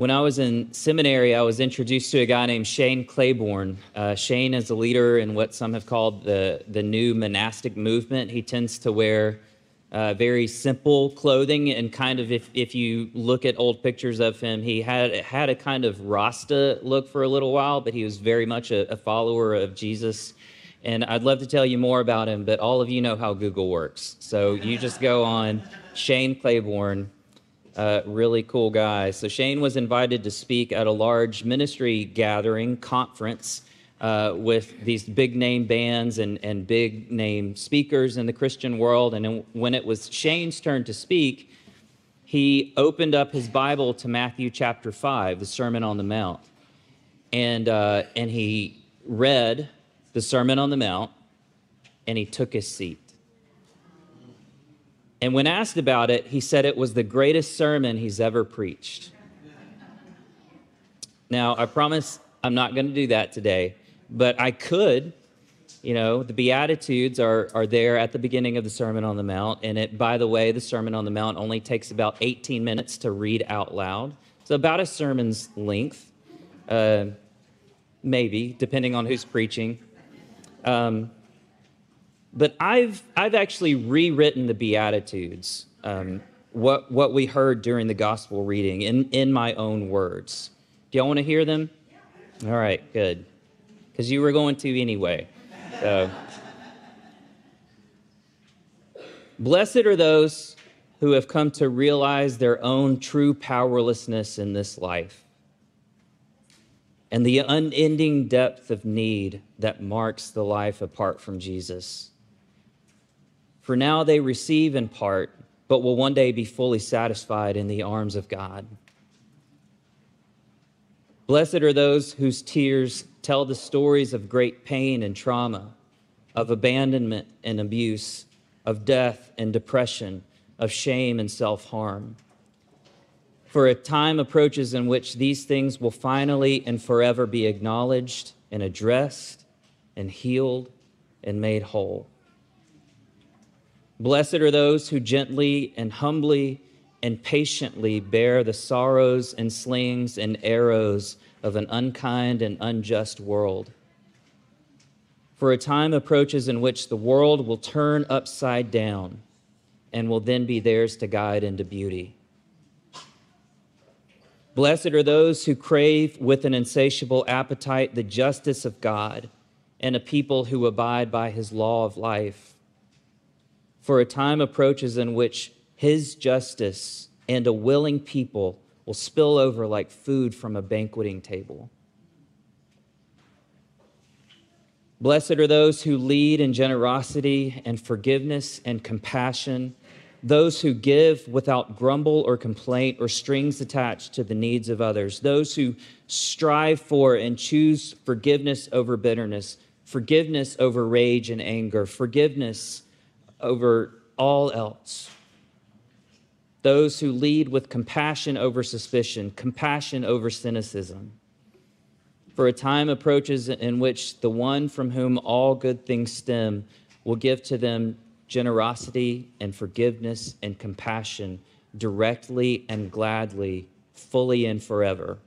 When I was in seminary, I was introduced to a guy named Shane Claiborne. Uh, Shane is a leader in what some have called the, the new monastic movement. He tends to wear uh, very simple clothing, and kind of if, if you look at old pictures of him, he had, had a kind of Rasta look for a little while, but he was very much a, a follower of Jesus. And I'd love to tell you more about him, but all of you know how Google works. So you just go on Shane Claiborne uh, really cool guy. So Shane was invited to speak at a large ministry gathering conference uh, with these big name bands and, and big name speakers in the Christian world. And when it was Shane's turn to speak, he opened up his Bible to Matthew chapter 5, the Sermon on the Mount. And, uh, and he read the Sermon on the Mount and he took his seat. And when asked about it, he said it was the greatest sermon he's ever preached. Now, I promise I'm not going to do that today, but I could. You know, the Beatitudes are, are there at the beginning of the Sermon on the Mount. And it, by the way, the Sermon on the Mount only takes about 18 minutes to read out loud. So, about a sermon's length, uh, maybe, depending on who's preaching. Um, but I've, I've actually rewritten the Beatitudes, um, what, what we heard during the gospel reading, in, in my own words. Do y'all want to hear them? All right, good. Because you were going to anyway. So. Blessed are those who have come to realize their own true powerlessness in this life and the unending depth of need that marks the life apart from Jesus. For now they receive in part, but will one day be fully satisfied in the arms of God. Blessed are those whose tears tell the stories of great pain and trauma, of abandonment and abuse, of death and depression, of shame and self harm. For a time approaches in which these things will finally and forever be acknowledged and addressed and healed and made whole. Blessed are those who gently and humbly and patiently bear the sorrows and slings and arrows of an unkind and unjust world. For a time approaches in which the world will turn upside down and will then be theirs to guide into beauty. Blessed are those who crave with an insatiable appetite the justice of God and a people who abide by his law of life for a time approaches in which his justice and a willing people will spill over like food from a banqueting table. Blessed are those who lead in generosity and forgiveness and compassion, those who give without grumble or complaint or strings attached to the needs of others, those who strive for and choose forgiveness over bitterness, forgiveness over rage and anger, forgiveness over all else. Those who lead with compassion over suspicion, compassion over cynicism. For a time approaches in which the one from whom all good things stem will give to them generosity and forgiveness and compassion directly and gladly, fully and forever.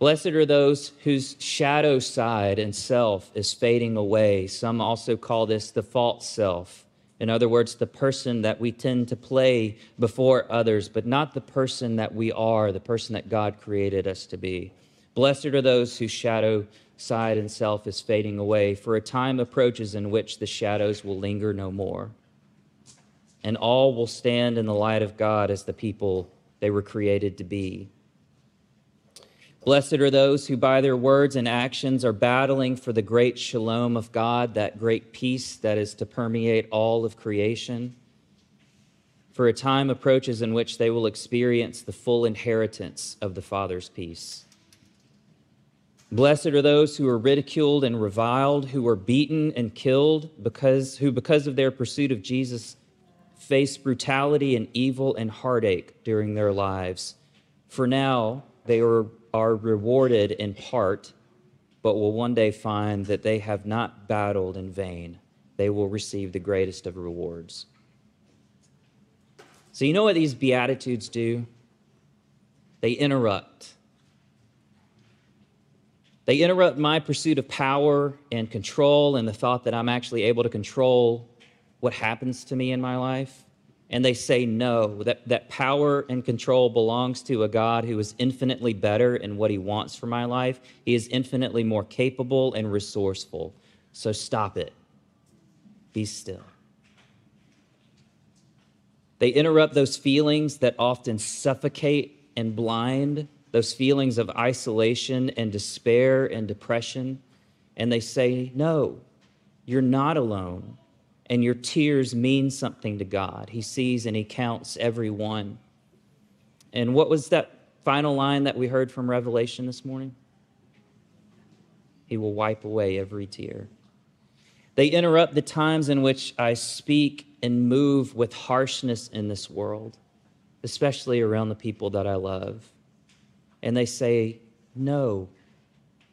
Blessed are those whose shadow side and self is fading away. Some also call this the false self. In other words, the person that we tend to play before others, but not the person that we are, the person that God created us to be. Blessed are those whose shadow side and self is fading away, for a time approaches in which the shadows will linger no more. And all will stand in the light of God as the people they were created to be. Blessed are those who, by their words and actions, are battling for the great shalom of God, that great peace that is to permeate all of creation. For a time approaches in which they will experience the full inheritance of the Father's peace. Blessed are those who are ridiculed and reviled, who are beaten and killed, because, who, because of their pursuit of Jesus, face brutality and evil and heartache during their lives. For now, they are are rewarded in part, but will one day find that they have not battled in vain. They will receive the greatest of rewards. So, you know what these Beatitudes do? They interrupt. They interrupt my pursuit of power and control and the thought that I'm actually able to control what happens to me in my life. And they say no, that, that power and control belongs to a God who is infinitely better in what he wants for my life. He is infinitely more capable and resourceful. So stop it. Be still. They interrupt those feelings that often suffocate and blind, those feelings of isolation and despair and depression. And they say, No, you're not alone. And your tears mean something to God. He sees and He counts every one. And what was that final line that we heard from Revelation this morning? He will wipe away every tear. They interrupt the times in which I speak and move with harshness in this world, especially around the people that I love. And they say, No,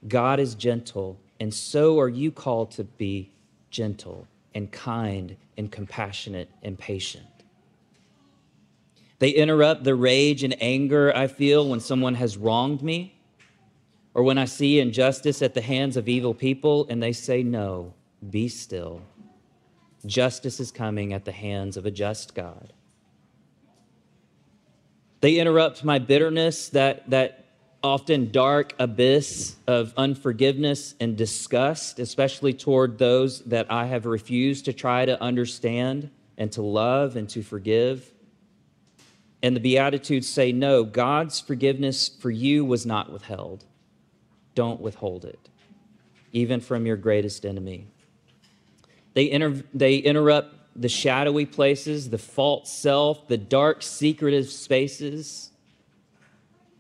God is gentle, and so are you called to be gentle and kind and compassionate and patient. They interrupt the rage and anger I feel when someone has wronged me or when I see injustice at the hands of evil people, and they say, No, be still. Justice is coming at the hands of a just God. They interrupt my bitterness, that, that often dark abyss of unforgiveness and disgust, especially toward those that I have refused to try to understand and to love and to forgive. And the Beatitudes say, no, God's forgiveness for you was not withheld. Don't withhold it, even from your greatest enemy. They, inter- they interrupt the shadowy places, the false self, the dark, secretive spaces.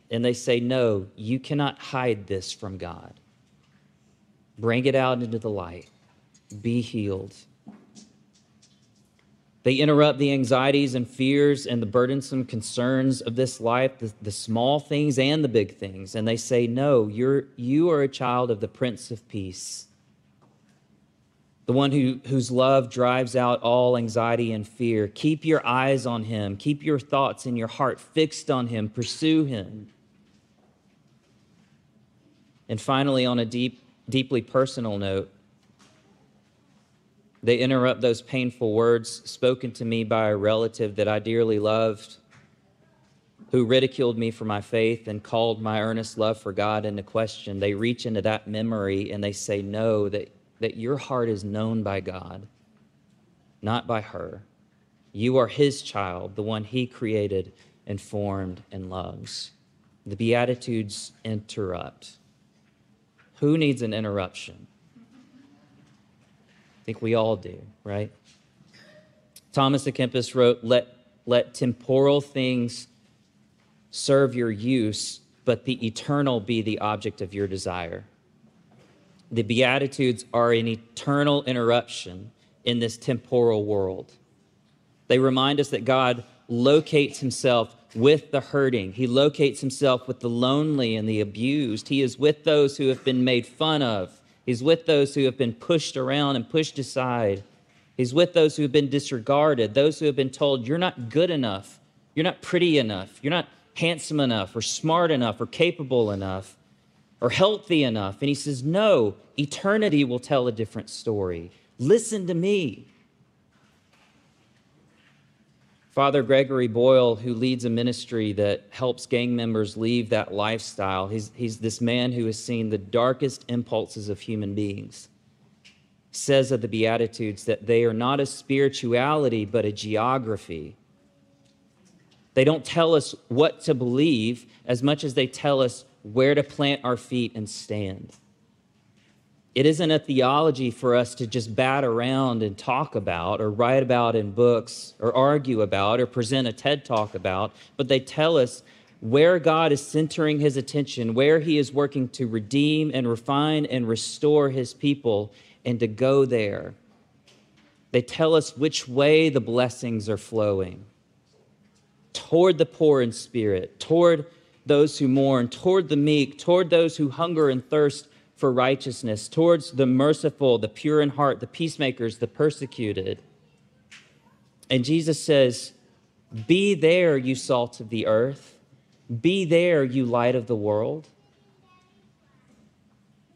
And they say, No, you cannot hide this from God. Bring it out into the light. Be healed. They interrupt the anxieties and fears and the burdensome concerns of this life, the, the, small things and the big things. And they say, No, you're, you are a child of the Prince of Peace the one who, whose love drives out all anxiety and fear. Keep your eyes on him. Keep your thoughts and your heart fixed on him. Pursue him. And finally, on a deep, deeply personal note, they interrupt those painful words spoken to me by a relative that I dearly loved, who ridiculed me for my faith and called my earnest love for God into question. They reach into that memory and they say, No, that that your heart is known by God, not by her. You are his child, the one he created and formed and loves. The Beatitudes interrupt. Who needs an interruption? I think we all do, right? Thomas à Kempis wrote, let, let temporal things serve your use, but the eternal be the object of your desire. The Beatitudes are an eternal interruption in this temporal world. They remind us that God locates himself with the hurting. He locates himself with the lonely and the abused. He is with those who have been made fun of. He's with those who have been pushed around and pushed aside. He's with those who have been disregarded, those who have been told, You're not good enough. You're not pretty enough. You're not handsome enough or smart enough or capable enough or healthy enough. And he says, No, eternity will tell a different story. Listen to me. Father Gregory Boyle, who leads a ministry that helps gang members leave that lifestyle, he's, he's this man who has seen the darkest impulses of human beings, says of the Beatitudes that they are not a spirituality, but a geography. They don't tell us what to believe as much as they tell us where to plant our feet and stand. It isn't a theology for us to just bat around and talk about or write about in books or argue about or present a TED talk about, but they tell us where God is centering his attention, where he is working to redeem and refine and restore his people, and to go there. They tell us which way the blessings are flowing toward the poor in spirit, toward those who mourn, toward the meek, toward those who hunger and thirst for righteousness, towards the merciful, the pure in heart, the peacemakers, the persecuted. And Jesus says, Be there, you salt of the earth. Be there, you light of the world.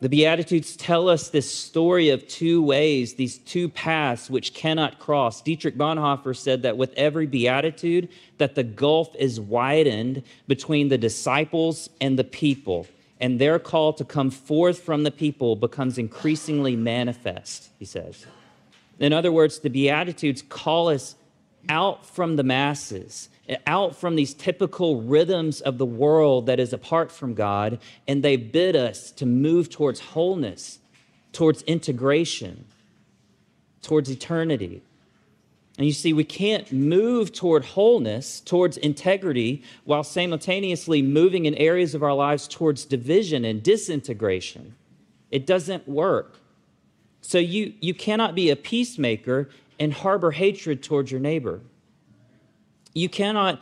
The Beatitudes tell us this story of two ways, these two paths which cannot cross. Dietrich Bonhoeffer said that with every beatitude, that the gulf is widened between the disciples and the people, and their call to come forth from the people becomes increasingly manifest, he says. In other words, the Beatitudes call us out from the masses out from these typical rhythms of the world that is apart from God, and they bid us to move towards wholeness, towards integration, towards eternity. And you see, we can't move toward wholeness, towards integrity, while simultaneously moving in areas of our lives towards division and disintegration. It doesn't work. So you, you cannot be a peacemaker and harbor hatred towards your neighbor. You cannot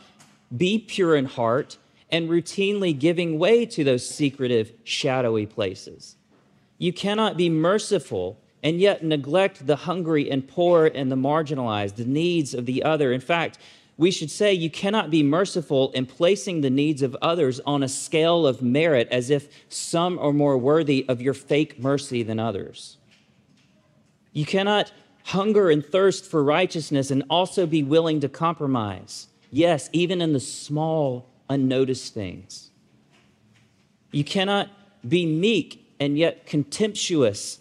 be pure in heart and routinely giving way to those secretive, shadowy places. You cannot be merciful and yet neglect the hungry and poor and the marginalized, the needs of the other. In fact, we should say you cannot be merciful in placing the needs of others on a scale of merit as if some are more worthy of your fake mercy than others. You cannot hunger and thirst for righteousness and also be willing to compromise. Yes, even in the small, unnoticed things. You cannot be meek and yet contemptuous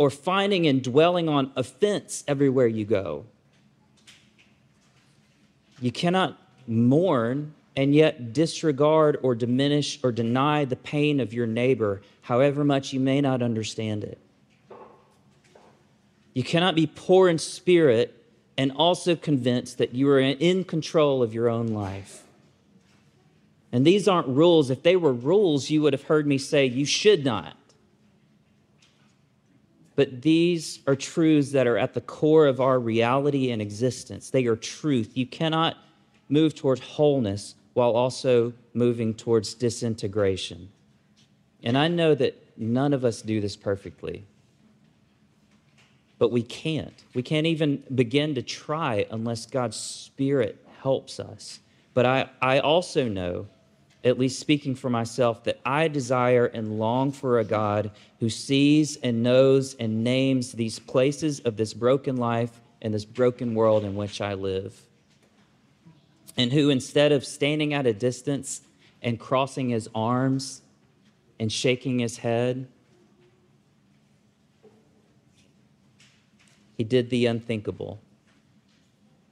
or finding and dwelling on offense everywhere you go. You cannot mourn and yet disregard or diminish or deny the pain of your neighbor, however much you may not understand it. You cannot be poor in spirit and also convinced that you are in control of your own life. And these aren't rules. If they were rules, you would have heard me say you should not. But these are truths that are at the core of our reality and existence. They are truth. You cannot move towards wholeness while also moving towards disintegration. And I know that none of us do this perfectly but we can't. We can't even begin to try unless God's Spirit helps us. But I, I also know, at least speaking for myself, that I desire and long for a God who sees and knows and names these places of this broken life and this broken world in which I live. And who, instead of standing at a distance and crossing his arms and shaking his head, He did the unthinkable.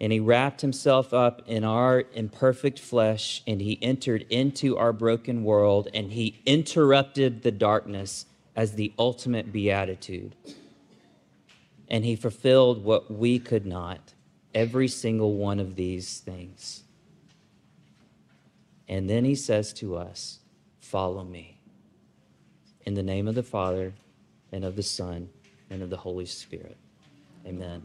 And he wrapped himself up in our imperfect flesh, and he entered into our broken world, and he interrupted the darkness as the ultimate beatitude. And he fulfilled what we could not, every single one of these things. And then he says to us, Follow me. In the name of the Father, and of the Son, and of the Holy Spirit. Amen.